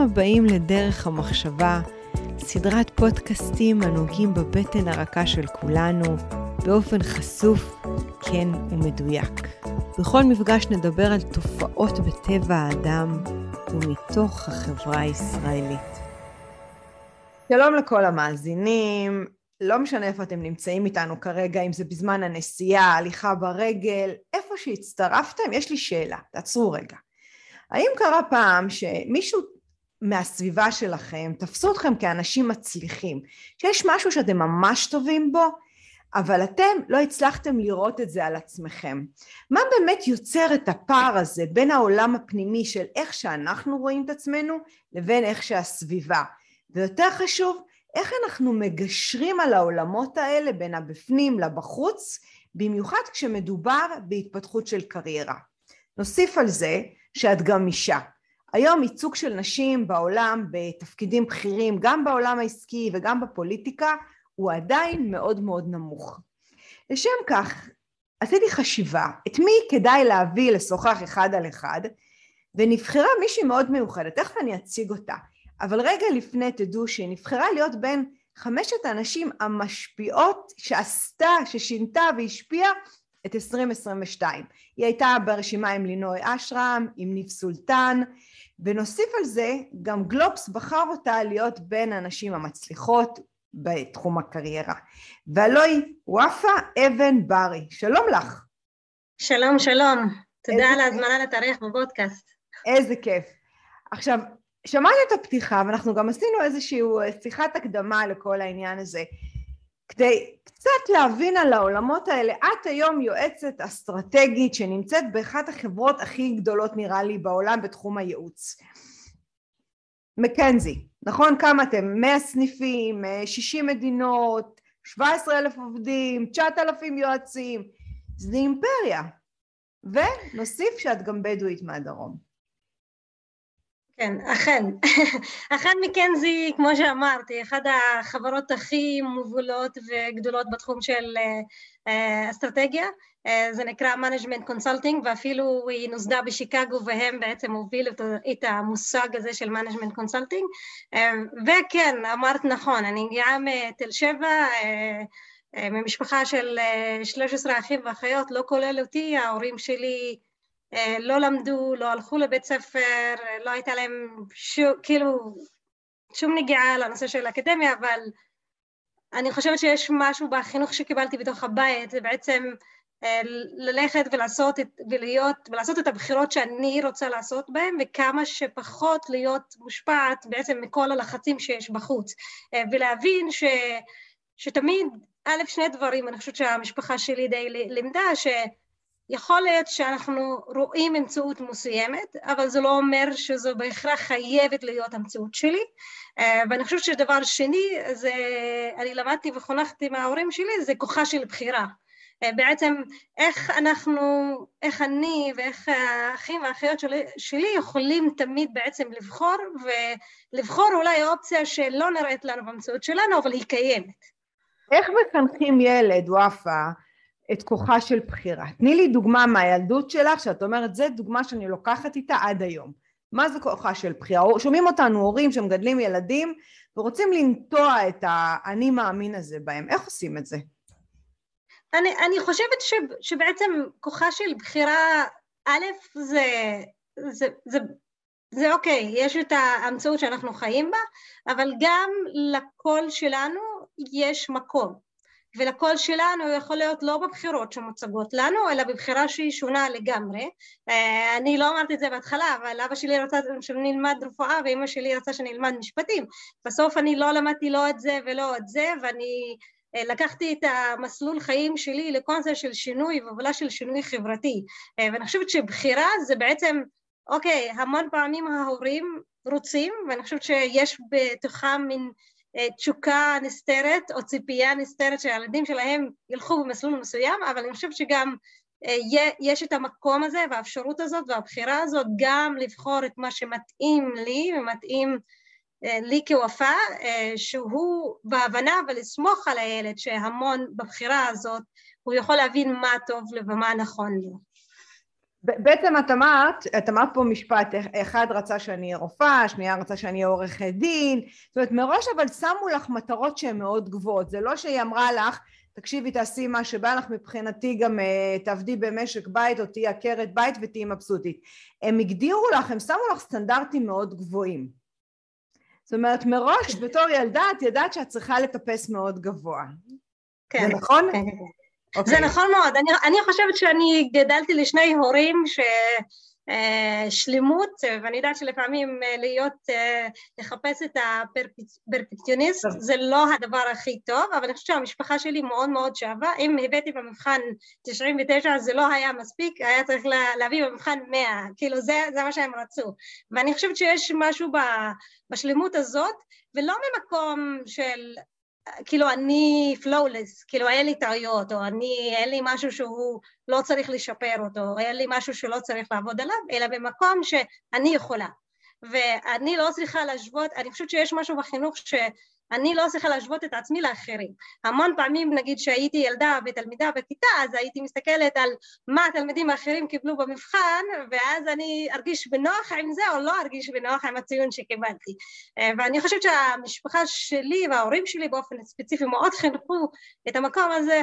הבאים לדרך המחשבה, סדרת פודקאסטים הנוגעים בבטן הרכה של כולנו, באופן חשוף, כן ומדויק. בכל מפגש נדבר על תופעות בטבע האדם ומתוך החברה הישראלית. שלום לכל המאזינים, לא משנה איפה אתם נמצאים איתנו כרגע, אם זה בזמן הנסיעה, הליכה ברגל, איפה שהצטרפתם, יש לי שאלה, תעצרו רגע. האם קרה פעם שמישהו מהסביבה שלכם תפסו אתכם כאנשים מצליחים, שיש משהו שאתם ממש טובים בו, אבל אתם לא הצלחתם לראות את זה על עצמכם. מה באמת יוצר את הפער הזה בין העולם הפנימי של איך שאנחנו רואים את עצמנו לבין איך שהסביבה? ויותר חשוב, איך אנחנו מגשרים על העולמות האלה בין הבפנים לבחוץ, במיוחד כשמדובר בהתפתחות של קריירה. נוסיף על זה שאת גם אישה. היום ייצוג של נשים בעולם בתפקידים בכירים, גם בעולם העסקי וגם בפוליטיקה, הוא עדיין מאוד מאוד נמוך. לשם כך, עשיתי חשיבה את מי כדאי להביא לשוחח אחד על אחד, ונבחרה מישהי מאוד מיוחדת, תכף אני אציג אותה. אבל רגע לפני תדעו שהיא נבחרה להיות בין חמשת הנשים המשפיעות שעשתה, ששינתה והשפיעה את 2022. היא הייתה ברשימה עם לינוי אשרם, עם ניב סולטן, ונוסיף על זה, גם גלובס בחר אותה להיות בין הנשים המצליחות בתחום הקריירה. והלוא היא וופא אבן ברי. שלום לך. שלום, שלום. תודה על ההזמנה להתארח בפודקאסט. איזה כיף. עכשיו, שמעתי את הפתיחה ואנחנו גם עשינו איזושהי שיחת הקדמה לכל העניין הזה. כדי קצת להבין על העולמות האלה, את היום יועצת אסטרטגית שנמצאת באחת החברות הכי גדולות נראה לי בעולם בתחום הייעוץ. מקנזי, נכון? כמה אתם? 100 סניפים, 60 מדינות, 17 אלף עובדים, 9,000 יועצים, זה אימפריה. ונוסיף שאת גם בדואית מהדרום. כן, אכן. אכן מקנזי, כמו שאמרתי, אחת החברות הכי מובילות וגדולות בתחום של אה, אסטרטגיה. אה, זה נקרא Management Consulting, ואפילו היא נוסדה בשיקגו והם בעצם הובילו את המושג הזה של Management Consulting. אה, וכן, אמרת נכון, אני גאה מתל שבע, ממשפחה של 13 אחים ואחיות, לא כולל אותי, ההורים שלי אה, לא למדו, לא הלכו לבית ספר, לא הייתה להם שום, כאילו, שום נגיעה לנושא של אקדמיה, אבל אני חושבת שיש משהו בחינוך שקיבלתי בתוך הבית, זה בעצם אה, ללכת ולעשות את, ולהיות, ולעשות את הבחירות שאני רוצה לעשות בהן, וכמה שפחות להיות מושפעת בעצם מכל הלחצים שיש בחוץ, אה, ולהבין ש, שתמיד, א', שני דברים, אני חושבת שהמשפחה שלי די לימדה, ש... יכול להיות שאנחנו רואים מציאות מסוימת, אבל זה לא אומר שזו בהכרח חייבת להיות המציאות שלי. אה, ואני חושבת שדבר שני, זה, אני למדתי וחונכתי מההורים שלי, זה כוחה של בחירה. אה, בעצם איך אנחנו, איך אני ואיך האחים והאחיות שלי, שלי יכולים תמיד בעצם לבחור, ולבחור אולי אופציה שלא נראית לנו במציאות שלנו, אבל היא קיימת. איך מחנכים ילד, וואפה, את כוחה של בחירה. תני לי דוגמה מהילדות שלך, שאת אומרת, זו דוגמה שאני לוקחת איתה עד היום. מה זה כוחה של בחירה? שומעים אותנו הורים שמגדלים ילדים ורוצים לנטוע את האני מאמין הזה בהם. איך עושים את זה? אני, אני חושבת ש, שבעצם כוחה של בחירה, א', זה, זה, זה, זה אוקיי, יש את המציאות שאנחנו חיים בה, אבל גם לקול שלנו יש מקום. ולקול שלנו יכול להיות לא בבחירות שמוצגות לנו, אלא בבחירה שהיא שונה לגמרי. אה, אני לא אמרתי את זה בהתחלה, אבל אבא שלי רצה שאני אלמד רפואה ואימא שלי רצה שאני אלמד משפטים. בסוף אני לא למדתי לא את זה ולא את זה, ואני אה, לקחתי את המסלול חיים שלי לקונספט של שינוי והובלה של שינוי חברתי. אה, ואני חושבת שבחירה זה בעצם, אוקיי, המון פעמים ההורים רוצים, ואני חושבת שיש בתוכם מין תשוקה נסתרת או ציפייה נסתרת שהילדים שלהם ילכו במסלול מסוים, אבל אני חושבת שגם אה, יש את המקום הזה והאפשרות הזאת והבחירה הזאת גם לבחור את מה שמתאים לי ומתאים אה, לי כוופא, שהוא בהבנה ולסמוך על הילד שהמון בבחירה הזאת הוא יכול להבין מה טוב לו ומה נכון לו. בעצם את אמרת, את אמרת פה משפט, אחד רצה שאני אהיה רופאה, שנייה רצה שאני אהיה עורכת דין, זאת אומרת מראש אבל שמו לך מטרות שהן מאוד גבוהות, זה לא שהיא אמרה לך תקשיבי תעשי מה שבא לך מבחינתי גם uh, תעבדי במשק בית או תהיי עקרת בית ותהיי מבסוטית, הם הגדירו לך, הם שמו לך סטנדרטים מאוד גבוהים, זאת אומרת מראש בתור ילדה את ידעת שאת צריכה לטפס מאוד גבוה, כן, זה נכון? כן, כן. Okay. אוקיי. זה נכון מאוד. אני, אני חושבת שאני גדלתי לשני הורים ש... אה, שלמות, ואני יודעת שלפעמים אה, להיות, אה, לחפש את הפרפקציוניסט זה לא הדבר הכי טוב, אבל אני חושבת שהמשפחה שלי מאוד מאוד שווה, אם הבאתי במבחן 99 זה לא היה מספיק, היה צריך להביא במבחן 100, כאילו זה, זה מה שהם רצו, ואני חושבת שיש משהו בשלמות הזאת, ולא ממקום של כאילו אני פלואולס, כאילו אין לי טעויות, או אני, אין לי משהו שהוא לא צריך לשפר אותו, או אין לי משהו שלא צריך לעבוד עליו, אלא במקום שאני יכולה. ואני לא צריכה להשוות, אני חושבת שיש משהו בחינוך ש... אני לא צריכה להשוות את עצמי לאחרים. המון פעמים נגיד שהייתי ילדה ותלמידה בכיתה אז הייתי מסתכלת על מה התלמידים האחרים קיבלו במבחן ואז אני ארגיש בנוח עם זה או לא ארגיש בנוח עם הציון שקיבלתי. אה, ואני חושבת שהמשפחה שלי וההורים שלי באופן ספציפי מאוד חינכו את המקום הזה,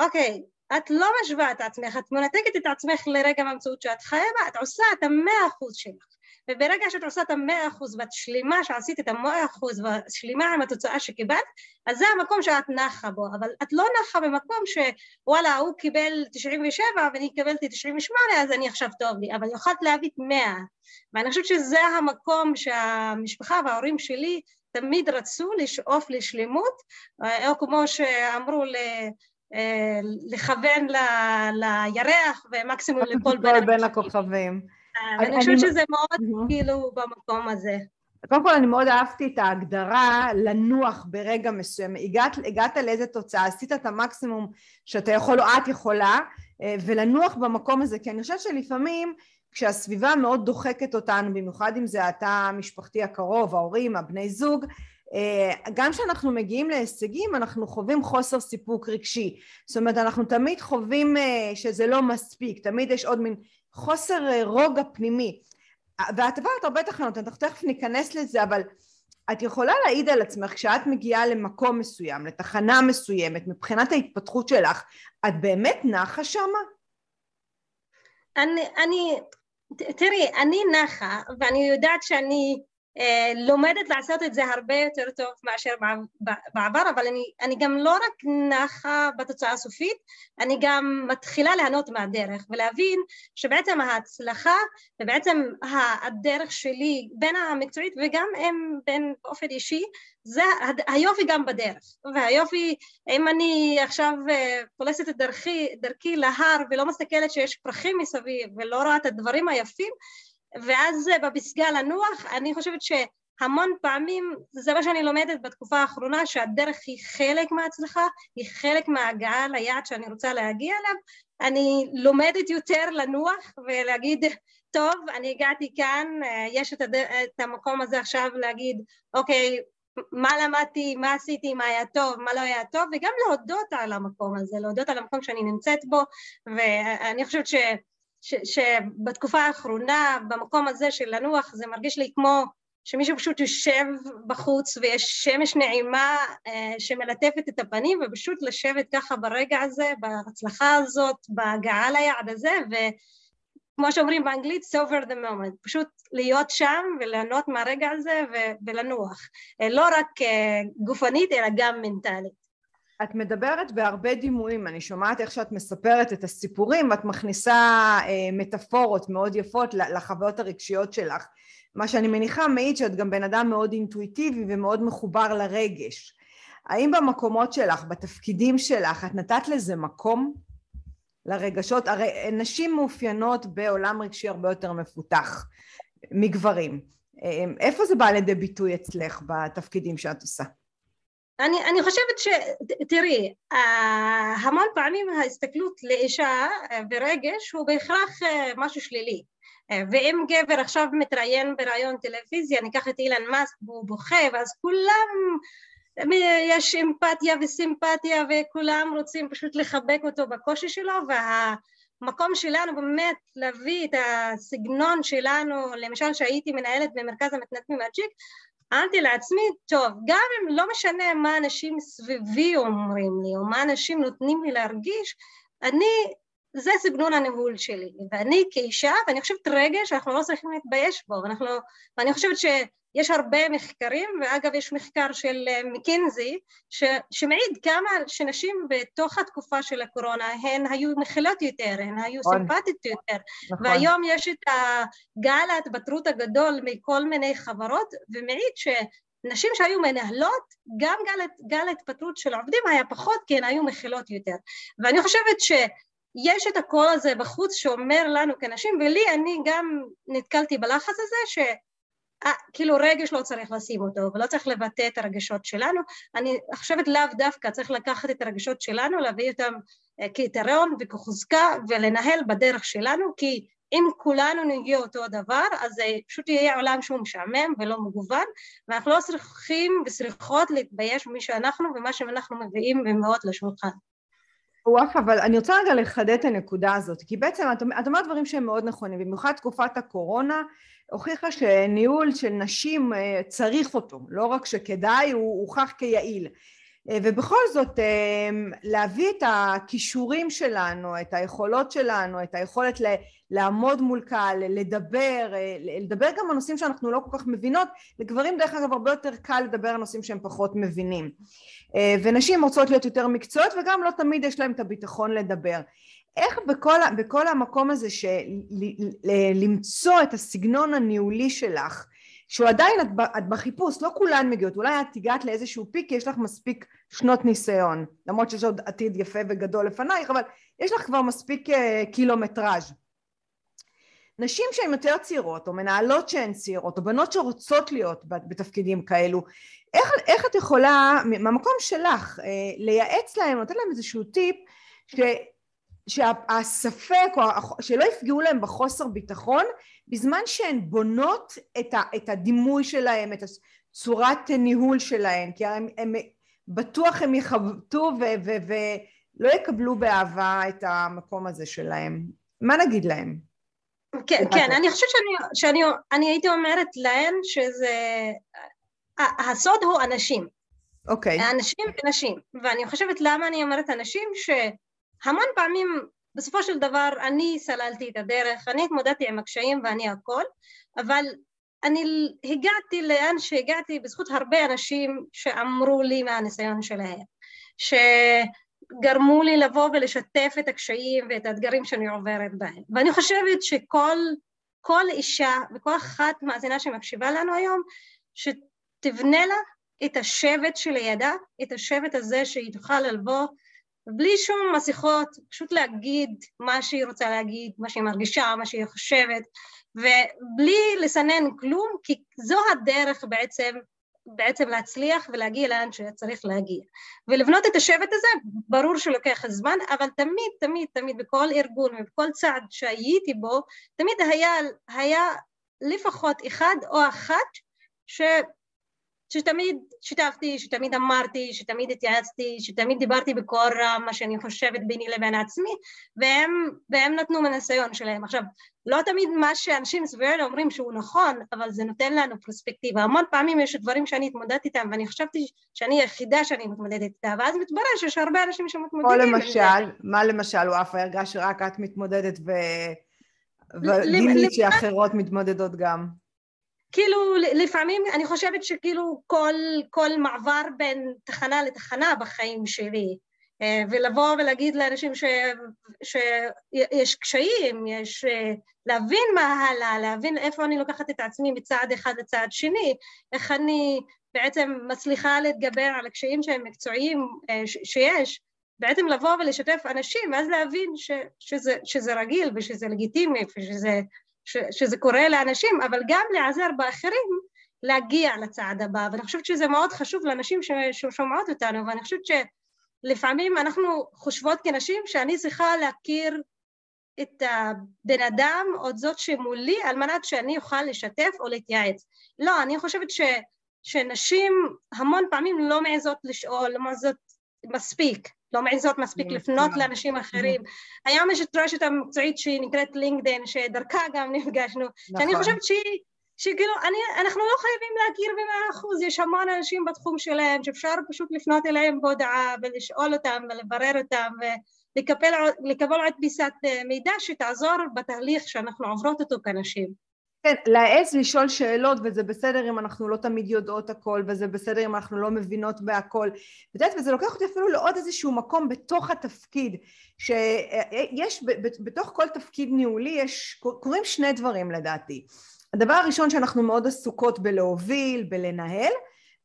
אוקיי, את לא משווה את עצמך, את מנתקת את עצמך לרגע מהמציאות שאת חיה בה, את עושה את המאה אחוז שלך. וברגע שאת עושה את המאה אחוז ואת שלמה שעשית את המאה אחוז ושלימה עם התוצאה שקיבלת, אז זה המקום שאת נחה בו, אבל את לא נחה במקום שוואלה הוא קיבל 97 ואני קיבלתי 98 אז אני עכשיו טוב לי, אבל יכולת להביא 100 ואני חושבת שזה המקום שהמשפחה וההורים שלי תמיד רצו לשאוף לשלמות, או כמו שאמרו ל... אה, לכוון לירח ומקסימום לכל בין הכוכבים. אני חושבת שזה מאוד כאילו במקום הזה. קודם כל אני מאוד אהבתי את ההגדרה לנוח ברגע מסוים, הגעת, הגעת לאיזה תוצאה, עשית את המקסימום שאתה יכול או את יכולה אה, ולנוח במקום הזה, כי אני חושבת שלפעמים כשהסביבה מאוד דוחקת אותנו, במיוחד אם זה התא המשפחתי הקרוב, ההורים, הבני זוג, אה, גם כשאנחנו מגיעים להישגים אנחנו חווים חוסר סיפוק רגשי, זאת אומרת אנחנו תמיד חווים אה, שזה לא מספיק, תמיד יש עוד מין חוסר אה, רוגע פנימי ואת עברת הרבה תחנות, אנחנו תכף ניכנס לזה אבל את יכולה להעיד על עצמך כשאת מגיעה למקום מסוים, לתחנה מסוימת, מבחינת ההתפתחות שלך, את באמת נחה שמה? אני, אני, תראי, אני נחה ואני יודעת שאני לומדת לעשות את זה הרבה יותר טוב מאשר בעבר, אבל אני, אני גם לא רק נחה בתוצאה הסופית, אני גם מתחילה ליהנות מהדרך ולהבין שבעצם ההצלחה ובעצם הדרך שלי בין המקצועית וגם בין באופן אישי זה היופי גם בדרך. והיופי אם אני עכשיו אה, פולסת את דרכי, דרכי להר ולא מסתכלת שיש פרחים מסביב ולא רואה את הדברים היפים ואז בפסגה לנוח, אני חושבת שהמון פעמים, זה מה שאני לומדת בתקופה האחרונה, שהדרך היא חלק מההצלחה, היא חלק מההגעה ליעד שאני רוצה להגיע אליו, אני לומדת יותר לנוח ולהגיד, טוב, אני הגעתי כאן, יש את, הד... את המקום הזה עכשיו להגיד, אוקיי, מה למדתי, מה עשיתי, מה היה טוב, מה לא היה טוב, וגם להודות על המקום הזה, להודות על המקום שאני נמצאת בו, ואני חושבת ש... שבתקופה האחרונה במקום הזה של לנוח זה מרגיש לי כמו שמישהו פשוט יושב בחוץ ויש שמש נעימה אה, שמלטפת את הפנים ופשוט לשבת ככה ברגע הזה, בהצלחה הזאת, בהגעה ליעד הזה וכמו שאומרים באנגלית, sover the moment, פשוט להיות שם וליהנות מהרגע הזה ולנוח, אה, לא רק אה, גופנית אלא גם מנטלית. את מדברת בהרבה דימויים, אני שומעת איך שאת מספרת את הסיפורים ואת מכניסה אה, מטאפורות מאוד יפות לחוויות הרגשיות שלך, מה שאני מניחה מעיד שאת גם בן אדם מאוד אינטואיטיבי ומאוד מחובר לרגש. האם במקומות שלך, בתפקידים שלך, את נתת לזה מקום? לרגשות, הרי נשים מאופיינות בעולם רגשי הרבה יותר מפותח מגברים. אה, איפה זה בא לידי ביטוי אצלך בתפקידים שאת עושה? אני, אני חושבת ש... תראי, המון פעמים ההסתכלות לאישה ברגש הוא בהכרח משהו שלילי. ואם גבר עכשיו מתראיין בראיון טלוויזיה, ניקח את אילן מאסק והוא בוכה, ואז כולם, יש אמפתיה וסימפתיה וכולם רוצים פשוט לחבק אותו בקושי שלו, וה... המקום שלנו באמת להביא את הסגנון שלנו, למשל שהייתי מנהלת במרכז המתנדבים אג'יק, אמרתי לעצמי, טוב, גם אם לא משנה מה אנשים סביבי אומרים לי, או מה אנשים נותנים לי להרגיש, אני, זה סגנון הניהול שלי, ואני כאישה, ואני חושבת רגע שאנחנו לא צריכים להתבייש בו, ואנחנו, ואני חושבת שיש הרבה מחקרים, ואגב יש מחקר של אה, מקינזי, ש, שמעיד כמה שנשים בתוך התקופה של הקורונה הן היו מכילות יותר, הן היו נכון. סימפטיות יותר, נכון. והיום יש את הגל ההתבטרות הגדול מכל מיני חברות, ומעיד ש... נשים שהיו מנהלות, גם גל, גל ההתפטרות של העובדים היה פחות כי הן היו מכילות יותר. ואני חושבת שיש את הקול הזה בחוץ שאומר לנו כנשים, ולי אני גם נתקלתי בלחץ הזה, ש... אה, רגש לא צריך לשים אותו ולא צריך לבטא את הרגשות שלנו, אני חושבת לאו דווקא צריך לקחת את הרגשות שלנו, להביא אותם אה, כיתרון וכחוזקה ולנהל בדרך שלנו, כי אם כולנו נגיע אותו דבר, אז זה פשוט יהיה עולם שהוא משעמם ולא מגוון, ואנחנו לא צריכים וצריכות להתבייש במי שאנחנו ומה שאנחנו מביאים במאות לשולחן. וואף, אבל אני רוצה רגע לחדד את הנקודה הזאת, כי בעצם את, את אומרת דברים שהם מאוד נכונים, במיוחד תקופת הקורונה הוכיחה שניהול של נשים אה, צריך אותו, לא רק שכדאי, הוא הוכח כיעיל. אה, ובכל זאת אה, להביא את הכישורים שלנו, את היכולות שלנו, את היכולת לעמוד מול קהל, לדבר, לדבר גם על נושאים שאנחנו לא כל כך מבינות, לגברים דרך אגב הרבה יותר קל לדבר על נושאים שהם פחות מבינים. ונשים רוצות להיות יותר מקצועיות וגם לא תמיד יש להם את הביטחון לדבר. איך בכל, בכל המקום הזה של למצוא את הסגנון הניהולי שלך שהוא עדיין את, את בחיפוש, לא כולן מגיעות, אולי את הגעת לאיזשהו פיק כי יש לך מספיק שנות ניסיון, למרות שיש עוד עתיד יפה וגדול לפנייך, אבל יש לך כבר מספיק uh, קילומטראז'. נשים שהן יותר צעירות, או מנהלות שהן צעירות, או בנות שרוצות להיות בתפקידים כאלו, איך, איך את יכולה, מהמקום שלך, uh, לייעץ להם, לתת להם איזשהו טיפ, ש... שהספק, שלא יפגעו להם בחוסר ביטחון, בזמן שהן בונות את, ה, את הדימוי שלהם, את צורת ניהול שלהם, כי הם, הם בטוח הם יכבטו ולא יקבלו באהבה את המקום הזה שלהם. מה נגיד להם? כן, כן, אני חושבת שאני, שאני אני הייתי אומרת להן שזה, הסוד הוא אנשים. אוקיי. Okay. אנשים ונשים, ואני חושבת למה אני אומרת אנשים, ש... המון פעמים בסופו של דבר אני סללתי את הדרך, אני התמודדתי עם הקשיים ואני הכל, אבל אני הגעתי לאן שהגעתי בזכות הרבה אנשים שאמרו לי מהניסיון שלהם, שגרמו לי לבוא ולשתף את הקשיים ואת האתגרים שאני עוברת בהם. ואני חושבת שכל כל אישה וכל אחת מאזינה שמקשיבה לנו היום, שתבנה לה את השבט שלידה, את השבט הזה שהיא תוכל לבוא בלי שום מסכות, פשוט להגיד מה שהיא רוצה להגיד, מה שהיא מרגישה, מה שהיא חושבת, ובלי לסנן כלום, כי זו הדרך בעצם, בעצם להצליח ולהגיע לאן שצריך להגיע. ולבנות את השבט הזה, ברור שלוקח זמן, אבל תמיד, תמיד, תמיד בכל ארגון ובכל צעד שהייתי בו, תמיד היה, היה לפחות אחד או אחת ש... שתמיד שיתפתי, שתמיד אמרתי, שתמיד התייעצתי, שתמיד דיברתי בקור רם מה שאני חושבת ביני לבין עצמי, והם, והם נתנו מניסיון שלהם. עכשיו, לא תמיד מה שאנשים סביבנו אומרים שהוא נכון, אבל זה נותן לנו פרספקטיבה. המון פעמים יש דברים שאני התמודדת איתם, ואני חשבתי שאני היחידה שאני מתמודדת איתה, ואז מתברר שיש הרבה אנשים שמתמודדים. או למשל, מה למשל, הוא אף הרגע שרק את מתמודדת ו... וגילי שאחרות מתמודדות גם. כאילו לפעמים אני חושבת שכאילו כל, כל מעבר בין תחנה לתחנה בחיים שלי אה, ולבוא ולהגיד לאנשים ש, שיש קשיים, יש אה, להבין מה הלאה, להבין איפה אני לוקחת את עצמי מצעד אחד לצעד שני, איך אני בעצם מצליחה להתגבר על הקשיים שהם מקצועיים אה, שיש, בעצם לבוא ולשתף אנשים ואז להבין ש, שזה, שזה רגיל ושזה לגיטימי ושזה שזה קורה לאנשים, אבל גם להיעזר באחרים להגיע לצעד הבא, ואני חושבת שזה מאוד חשוב לאנשים ששומעות אותנו, ואני חושבת שלפעמים אנחנו חושבות כנשים שאני צריכה להכיר את הבן אדם או זאת שמולי על מנת שאני אוכל לשתף או להתייעץ. לא, אני חושבת ש, שנשים המון פעמים לא מעזות לשאול, לא מעזות מספיק לא מעיזות מספיק לפנות לאנשים אחרים. היום יש את רשת המקצועית שנקראת לינקדאין, שדרכה גם נפגשנו, שאני נכון. חושבת שהיא שכאילו, אני, אנחנו לא חייבים להכיר במאה אחוז, יש המון אנשים בתחום שלהם שאפשר פשוט לפנות אליהם בהודעה ולשאול אותם ולברר אותם ולקבל עוד פיסת אה, מידע שתעזור בתהליך שאנחנו עוברות אותו כנשים. כן, להעז לשאול שאלות וזה בסדר אם אנחנו לא תמיד יודעות הכל וזה בסדר אם אנחנו לא מבינות בהכל. ואת יודעת, וזה לוקח אותי אפילו לעוד איזשהו מקום בתוך התפקיד, שיש, בתוך כל תפקיד ניהולי יש, קורים שני דברים לדעתי. הדבר הראשון שאנחנו מאוד עסוקות בלהוביל, בלנהל,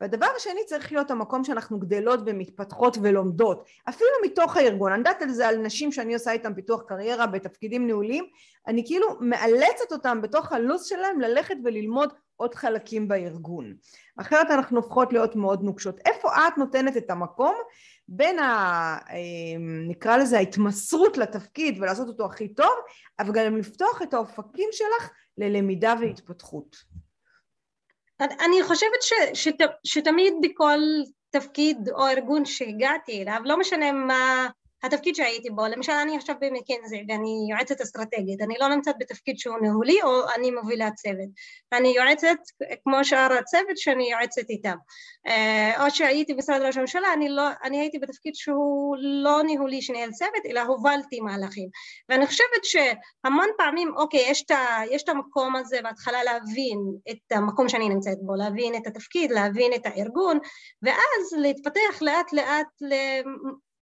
והדבר השני צריך להיות המקום שאנחנו גדלות ומתפתחות ולומדות, אפילו מתוך הארגון. אני יודעת על זה על נשים שאני עושה איתן פיתוח קריירה בתפקידים ניהוליים, אני כאילו מאלצת אותם בתוך הלו"ז שלהם ללכת וללמוד עוד חלקים בארגון. אחרת אנחנו הופכות להיות מאוד נוקשות. איפה את נותנת את המקום בין ה... אמ, נקרא לזה ההתמסרות לתפקיד ולעשות אותו הכי טוב, אבל גם לפתוח את האופקים שלך ללמידה והתפתחות. אני חושבת ש, שת, שתמיד בכל תפקיד או ארגון שהגעתי אליו, לא משנה מה התפקיד שהייתי בו, למשל אני עכשיו במקנזי ואני יועצת אסטרטגית, אני לא נמצאת בתפקיד שהוא ניהולי או אני מובילה צוות, אני יועצת כמו שאר הצוות שאני יועצת איתם, אה, או שהייתי במשרד ראש הממשלה, אני, לא, אני הייתי בתפקיד שהוא לא ניהולי שניהל צוות, אלא הובלתי מהלכים, ואני חושבת שהמון פעמים, אוקיי, יש את, יש את המקום הזה בהתחלה להבין את המקום שאני נמצאת בו, להבין את התפקיד, להבין את הארגון, ואז להתפתח לאט לאט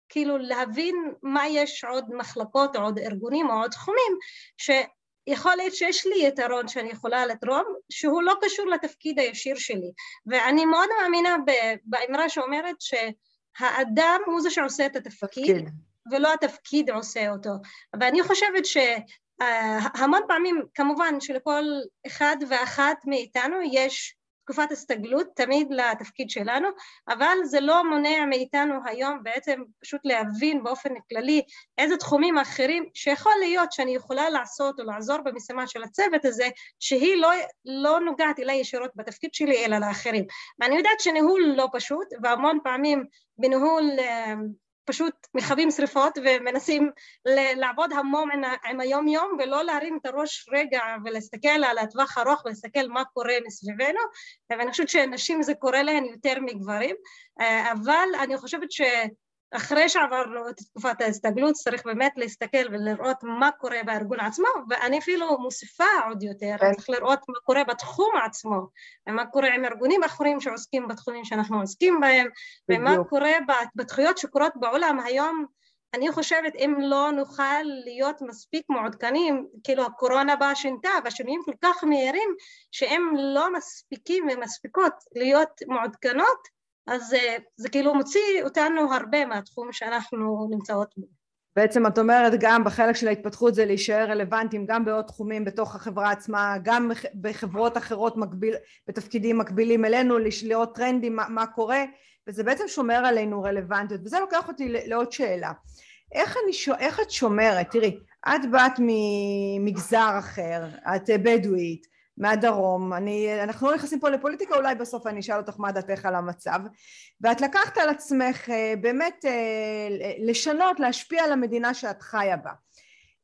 כאילו להבין מה יש עוד מחלקות עוד ארגונים או עוד תחומים שיכול להיות שיש לי יתרון שאני יכולה לתרום שהוא לא קשור לתפקיד הישיר שלי ואני מאוד מאמינה באמרה שאומרת שהאדם הוא זה שעושה את התפקיד כן. ולא התפקיד עושה אותו ואני חושבת שהמון פעמים כמובן שלכל אחד ואחת מאיתנו יש תקופת הסתגלות תמיד לתפקיד שלנו, אבל זה לא מונע מאיתנו היום בעצם פשוט להבין באופן כללי איזה תחומים אחרים שיכול להיות שאני יכולה לעשות או לעזור במשימה של הצוות הזה, שהיא לא, לא נוגעת אליי ישירות בתפקיד שלי אלא לאחרים. ואני יודעת שניהול לא פשוט, והמון פעמים בניהול אה, פשוט מכבים שריפות ומנסים לעבוד המון עם היום יום ולא להרים את הראש רגע ולהסתכל על הטווח ארוך ולהסתכל מה קורה מסביבנו. ואני חושבת שנשים זה קורה להן יותר מגברים. אה, אבל אני חושבת ש... אחרי שעברנו את תקופת ההסתגלות צריך באמת להסתכל ולראות מה קורה בארגון עצמו ואני אפילו מוסיפה עוד יותר, כן. צריך לראות מה קורה בתחום עצמו ומה קורה עם ארגונים אחרים שעוסקים בתחומים שאנחנו עוסקים בהם בדיוק. ומה קורה בהתפתחויות שקורות בעולם היום אני חושבת אם לא נוכל להיות מספיק מעודכנים, כאילו הקורונה באה שינתה והשינויים כל כך מהירים שהם לא מספיקים ומספיקות להיות מעודכנות אז אה, זה כאילו מוציא אותנו הרבה מהתחום שאנחנו נמצאות בו. בעצם את אומרת גם בחלק של ההתפתחות זה להישאר רלוונטיים גם בעוד תחומים בתוך החברה עצמה, גם בחברות אחרות מקביל, בתפקידים מקבילים אלינו, לראות טרנדים, מה, מה קורה, וזה בעצם שומר עלינו רלוונטיות, וזה לוקח אותי לעוד שאלה. איך, אני, איך את שומרת, תראי, את באת ממגזר אחר, את בדואית, מהדרום, אני, אנחנו לא נכנסים פה לפוליטיקה, אולי בסוף אני אשאל אותך מה דעתך על המצב, ואת לקחת על עצמך אה, באמת אה, לשנות, להשפיע על המדינה שאת חיה בה.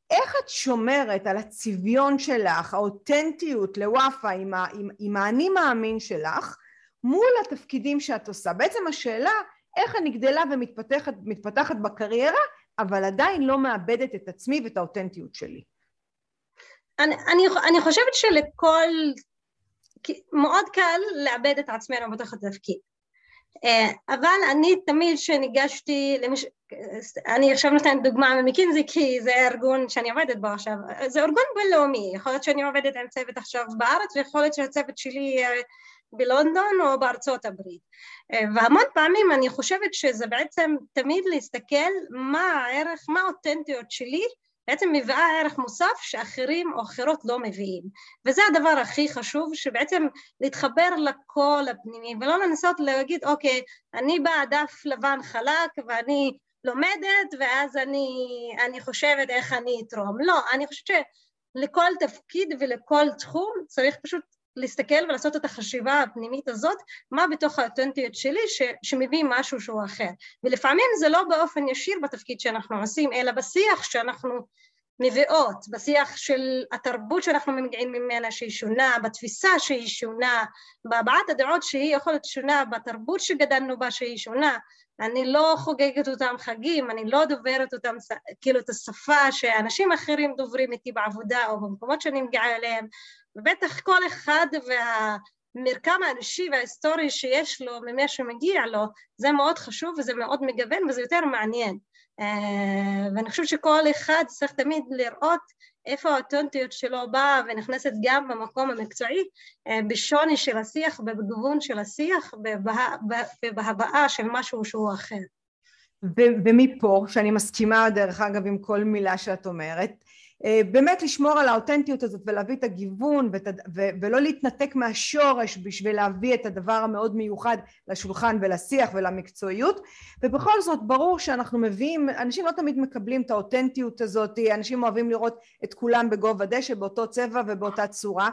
איך את שומרת על הצביון שלך, האותנטיות לוואפה עם, עם, עם האני מאמין שלך, מול התפקידים שאת עושה? בעצם השאלה, איך אני גדלה ומתפתחת בקריירה, אבל עדיין לא מאבדת את עצמי ואת האותנטיות שלי. אני, אני, אני חושבת שלכל, מאוד קל לאבד את עצמנו בתוך התפקיד. אה, אבל אני תמיד כשניגשתי, למש... אני עכשיו נותנת דוגמה ממקינזי כי זה ארגון שאני עובדת בו עכשיו, זה ארגון בינלאומי, יכול להיות שאני עובדת עם צוות עכשיו בארץ ויכול להיות שהצוות שלי בלונדון או בארצות הברית. אה, והמון פעמים אני חושבת שזה בעצם תמיד להסתכל מה הערך, מה האותנטיות שלי בעצם מביאה ערך מוסף שאחרים או אחרות לא מביאים. וזה הדבר הכי חשוב שבעצם להתחבר לקול הפנימי ולא לנסות להגיד אוקיי אני באה דף לבן חלק ואני לומדת ואז אני, אני חושבת איך אני אתרום. לא אני חושבת שלכל תפקיד ולכל תחום צריך פשוט להסתכל ולעשות את החשיבה הפנימית הזאת, מה בתוך האותנטיות שלי ש, שמביא משהו שהוא אחר. ולפעמים זה לא באופן ישיר בתפקיד שאנחנו עושים, אלא בשיח שאנחנו מביאות, בשיח של התרבות שאנחנו מגיעים ממנה שהיא שונה, בתפיסה שהיא שונה, בהבעת הדעות שהיא יכולה להיות שונה, בתרבות שגדלנו בה שהיא שונה. אני לא חוגגת אותם חגים, אני לא דוברת אותם, כאילו את השפה שאנשים אחרים דוברים איתי בעבודה או במקומות שאני מגיעה אליהם, ובטח כל אחד והמרקם האנושי וההיסטורי שיש לו ממה שמגיע לו, זה מאוד חשוב וזה מאוד מגוון וזה יותר מעניין. אה, ואני חושבת שכל אחד צריך תמיד לראות איפה האותנטיות שלו באה ונכנסת גם במקום המקצועי, אה, בשוני של השיח, בגיוון של השיח, ובהבעה של משהו שהוא אחר. ומפה, שאני מסכימה דרך אגב עם כל מילה שאת אומרת, באמת לשמור על האותנטיות הזאת ולהביא את הגיוון ואת, ו, ולא להתנתק מהשורש בשביל להביא את הדבר המאוד מיוחד לשולחן ולשיח ולמקצועיות. ובכל זאת ברור שאנחנו מביאים אנשים לא תמיד מקבלים את האותנטיות הזאת אנשים אוהבים לראות את כולם בגובה דשא באותו צבע ובאותה צורה.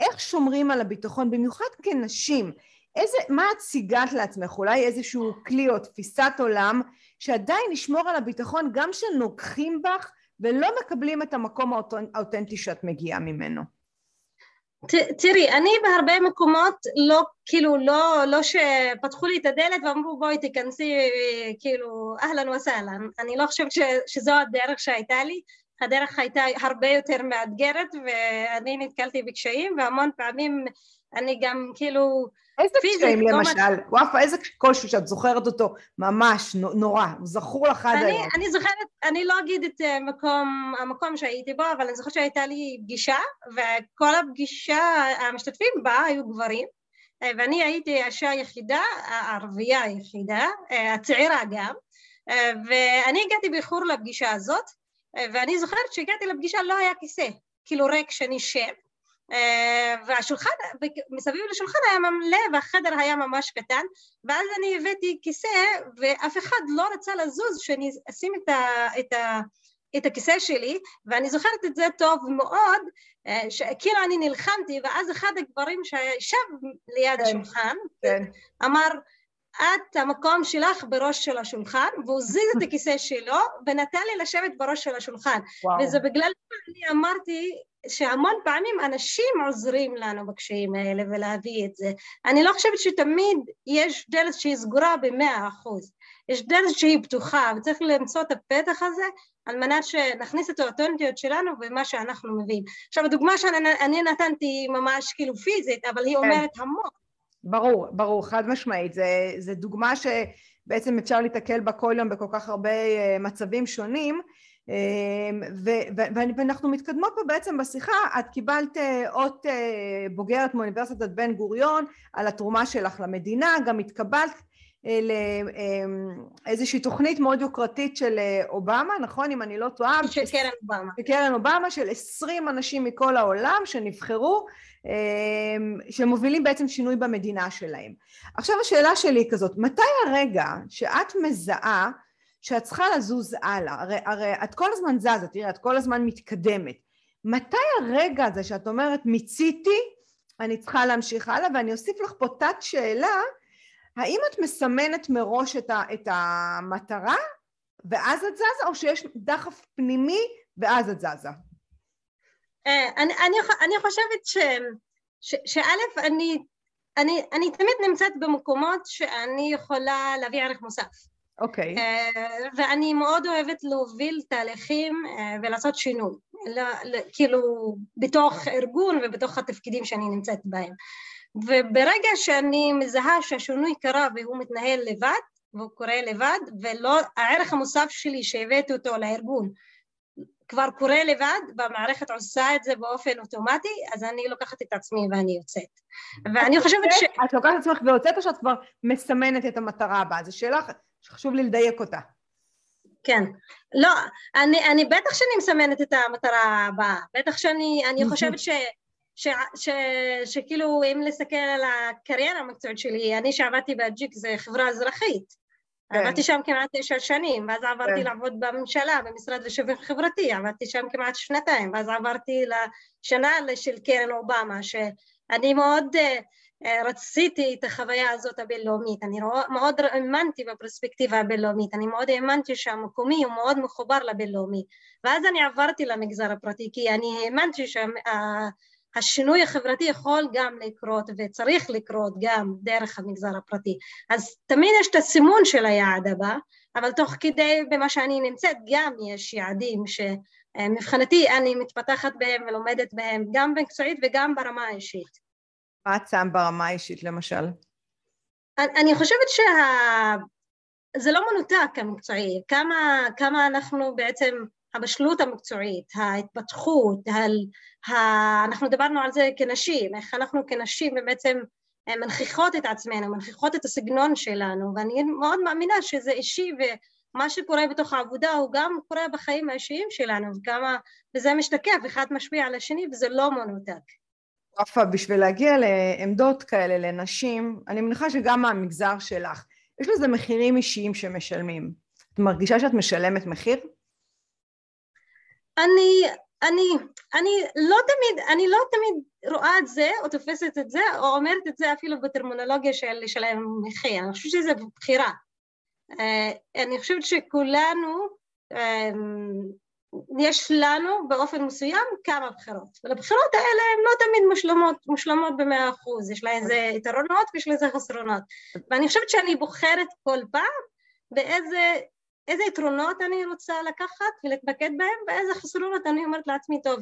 איך שומרים על הביטחון במיוחד כנשים? איזה, מה את סיגת לעצמך? אולי איזשהו כלי או תפיסת עולם שעדיין ישמור על הביטחון גם שנוגחים בך ולא מקבלים את המקום האותנטי שאת מגיעה ממנו. תראי, אני בהרבה מקומות לא, כאילו, לא, לא שפתחו לי את הדלת ואמרו בואי תיכנסי, כאילו, אהלן וסהלן. אני לא חושבת ש, שזו הדרך שהייתה לי. הדרך הייתה הרבה יותר מאתגרת ואני נתקלתי בקשיים והמון פעמים אני גם כאילו איזה קשיים למשל? וואפה, איזה קושי שאת זוכרת אותו ממש נורא, הוא זכור לך עד היום. אני זוכרת, אני לא אגיד את אה, מקום, המקום שהייתי בו, אבל אני זוכרת שהייתה לי פגישה, וכל הפגישה, המשתתפים בה היו גברים, אה, ואני הייתי האישה היחידה, הערבייה היחידה, אה, הצעירה גם, ואני הגעתי באיחור לפגישה הזאת, ואני זוכרת שהגעתי לפגישה לא היה כיסא, כאילו ריק שאני אה, והשולחן, מסביב לשולחן היה מלא והחדר היה ממש קטן ואז אני הבאתי כיסא ואף אחד לא רצה לזוז שאני אשים את, ה, את, ה, את הכיסא שלי ואני זוכרת את זה טוב מאוד אה, שכאילו אני נלחמתי ואז אחד הגברים שישב ליד כן, השולחן כן. אמר את המקום שלך בראש של השולחן והוא זיז את הכיסא שלו ונתן לי לשבת בראש של השולחן וואו. וזה בגלל שאני אמרתי שהמון פעמים אנשים עוזרים לנו בקשיים האלה ולהביא את זה. אני לא חושבת שתמיד יש דלת שהיא סגורה במאה אחוז, יש דלת שהיא פתוחה וצריך למצוא את הפתח הזה על מנת שנכניס את האותנטיות שלנו במה שאנחנו מביאים. עכשיו הדוגמה שאני נתנתי ממש כאילו פיזית, אבל היא כן. אומרת המון. ברור, ברור, חד משמעית, זו דוגמה שבעצם אפשר להתקל בה כל יום בכל כך הרבה אה, מצבים שונים אמ, ואנחנו מתקדמות פה בעצם בשיחה, את קיבלת אה, אות אה, בוגרת מאוניברסיטת בן גוריון על התרומה שלך למדינה, גם התקבלת אה, לאיזושהי תוכנית מאוד יוקרתית של אובמה, נכון? אם אני לא טועה. של קרן אובמה. של קרן אובמה, של עשרים אנשים מכל העולם שנבחרו, שמובילים בעצם שינוי במדינה שלהם. עכשיו השאלה שלי היא כזאת, מתי הרגע שאת מזהה שאת צריכה לזוז הלאה, הרי, הרי את כל הזמן זזה, תראי, את כל הזמן מתקדמת. מתי הרגע הזה שאת אומרת מיציתי, אני צריכה להמשיך הלאה, ואני אוסיף לך פה תת שאלה, האם את מסמנת מראש את, ה, את המטרה ואז את זזה, או שיש דחף פנימי ואז את זזה? אה, אני, אני, אני חושבת ש, ש, שא', אני, אני, אני תמיד נמצאת במקומות שאני יכולה להביא ערך מוסף. אוקיי. Okay. אה, ואני מאוד אוהבת להוביל תהליכים אה, ולעשות שינוי, כאילו בתוך ארגון ובתוך התפקידים שאני נמצאת בהם. וברגע שאני מזהה שהשינוי קרה והוא מתנהל לבד, והוא קורה לבד, ולא, הערך המוסף שלי שהבאתי אותו לארגון כבר קורה לבד, והמערכת עושה את זה באופן אוטומטי, אז אני לוקחת את עצמי ואני יוצאת. ואני חושבת ש... את לוקחת את עצמך ויוצאת או שאת כבר מסמנת את המטרה הבאה? זו שאלה שחשוב לי לדייק אותה. כן. לא, אני, אני בטח שאני מסמנת את המטרה הבאה, בטח שאני אני חושבת ש... ש, ש, שכאילו אם להסתכל על הקריירה המקצועית שלי, אני שעבדתי באג'יק זה חברה אזרחית. כן. עבדתי שם כמעט תשע שנים, ואז עברתי כן. לעבוד בממשלה, במשרד לשוויון חברתי, עבדתי שם כמעט שנתיים, ואז עברתי לשנה של קרן אובמה, ש, אני מאוד רציתי את החוויה הזאת הבינלאומית, אני מאוד האמנתי בפרספקטיבה הבינלאומית, אני מאוד האמנתי שהמקומי הוא מאוד מחובר לבינלאומי ואז אני עברתי למגזר הפרטי כי אני האמנתי שהשינוי החברתי יכול גם לקרות וצריך לקרות גם דרך המגזר הפרטי. אז תמיד יש את הסימון של היעד הבא אבל תוך כדי במה שאני נמצאת גם יש יעדים שמבחינתי אני מתפתחת בהם ולומדת בהם גם מקצועית וגם ברמה האישית. מה את שם ברמה האישית למשל? אני חושבת שזה לא מנותק המקצועי, כמה, כמה אנחנו בעצם, הבשלות המקצועית, ההתפתחות, על, ה... אנחנו דיברנו על זה כנשים, איך אנחנו כנשים בעצם אה, מנכיחות את עצמנו, מנכיחות את הסגנון שלנו, ואני מאוד מאמינה שזה אישי ומה שקורה בתוך העבודה הוא גם קורה בחיים האישיים שלנו, וכמה, וזה משתקף, אחד משפיע על השני וזה לא מנותק. רפה, בשביל להגיע לעמדות כאלה לנשים, אני מניחה שגם מהמגזר שלך, יש לזה מחירים אישיים שמשלמים. את מרגישה שאת משלמת מחיר? אני, אני, אני לא תמיד, אני לא תמיד רואה את זה או תופסת את זה או אומרת את זה אפילו בטרמינולוגיה של לשלם מחיר, אני חושבת שזה בחירה. אה, אני חושבת שכולנו אה, יש לנו באופן מסוים כמה בחירות, ולבחירות האלה הן לא תמיד מושלמות, מושלמות במאה אחוז, יש לה איזה יתרונות ויש לה איזה חסרונות, ואני חושבת שאני בוחרת כל פעם באיזה איזה יתרונות אני רוצה לקחת ולהתמקד בהם, ואיזה חסרונות אני אומרת לעצמי, טוב,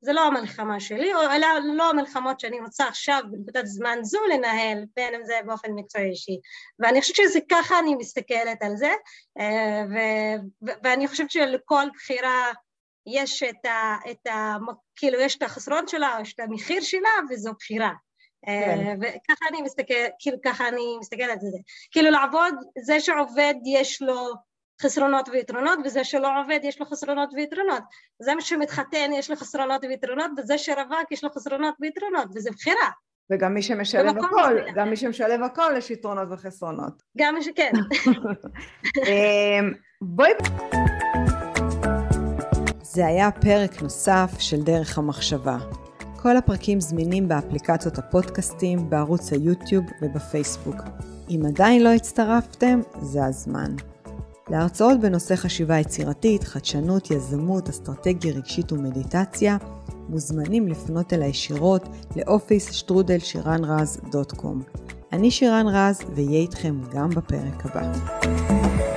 זה לא המלחמה שלי, או אלה לא המלחמות שאני רוצה עכשיו בנקודת זמן זו לנהל, בין אם זה באופן מקצועי אישי. ואני חושבת שזה ככה אני מסתכלת על זה, אה, ו- ואני חושבת שלכל בחירה יש את ה... את ה כאילו יש את החסרון שלה, יש את המחיר שלה, וזו בחירה. אה, כן. וככה אני מסתכלת, כאילו ככה אני מסתכלת על זה. כאילו לעבוד, זה שעובד יש לו חסרונות ויתרונות, וזה שלא עובד יש לו חסרונות ויתרונות. זה שמתחתן יש לו חסרונות ויתרונות, וזה שרווק יש לו חסרונות ויתרונות, וזה בחירה. וגם מי שמשלב הכל, גם מי שמשלב הכל יש יתרונות וחסרונות. גם מי שכן. אמ, בואי... זה היה פרק נוסף של דרך המחשבה. כל הפרקים זמינים באפליקציות הפודקאסטים, בערוץ היוטיוב ובפייסבוק. אם עדיין לא הצטרפתם, זה הזמן. להרצאות בנושא חשיבה יצירתית, חדשנות, יזמות, אסטרטגיה רגשית ומדיטציה, מוזמנים לפנות אל הישירות לאופיס שטרודל שירן רז דוט קום. אני שירן רז, ואהיה איתכם גם בפרק הבא.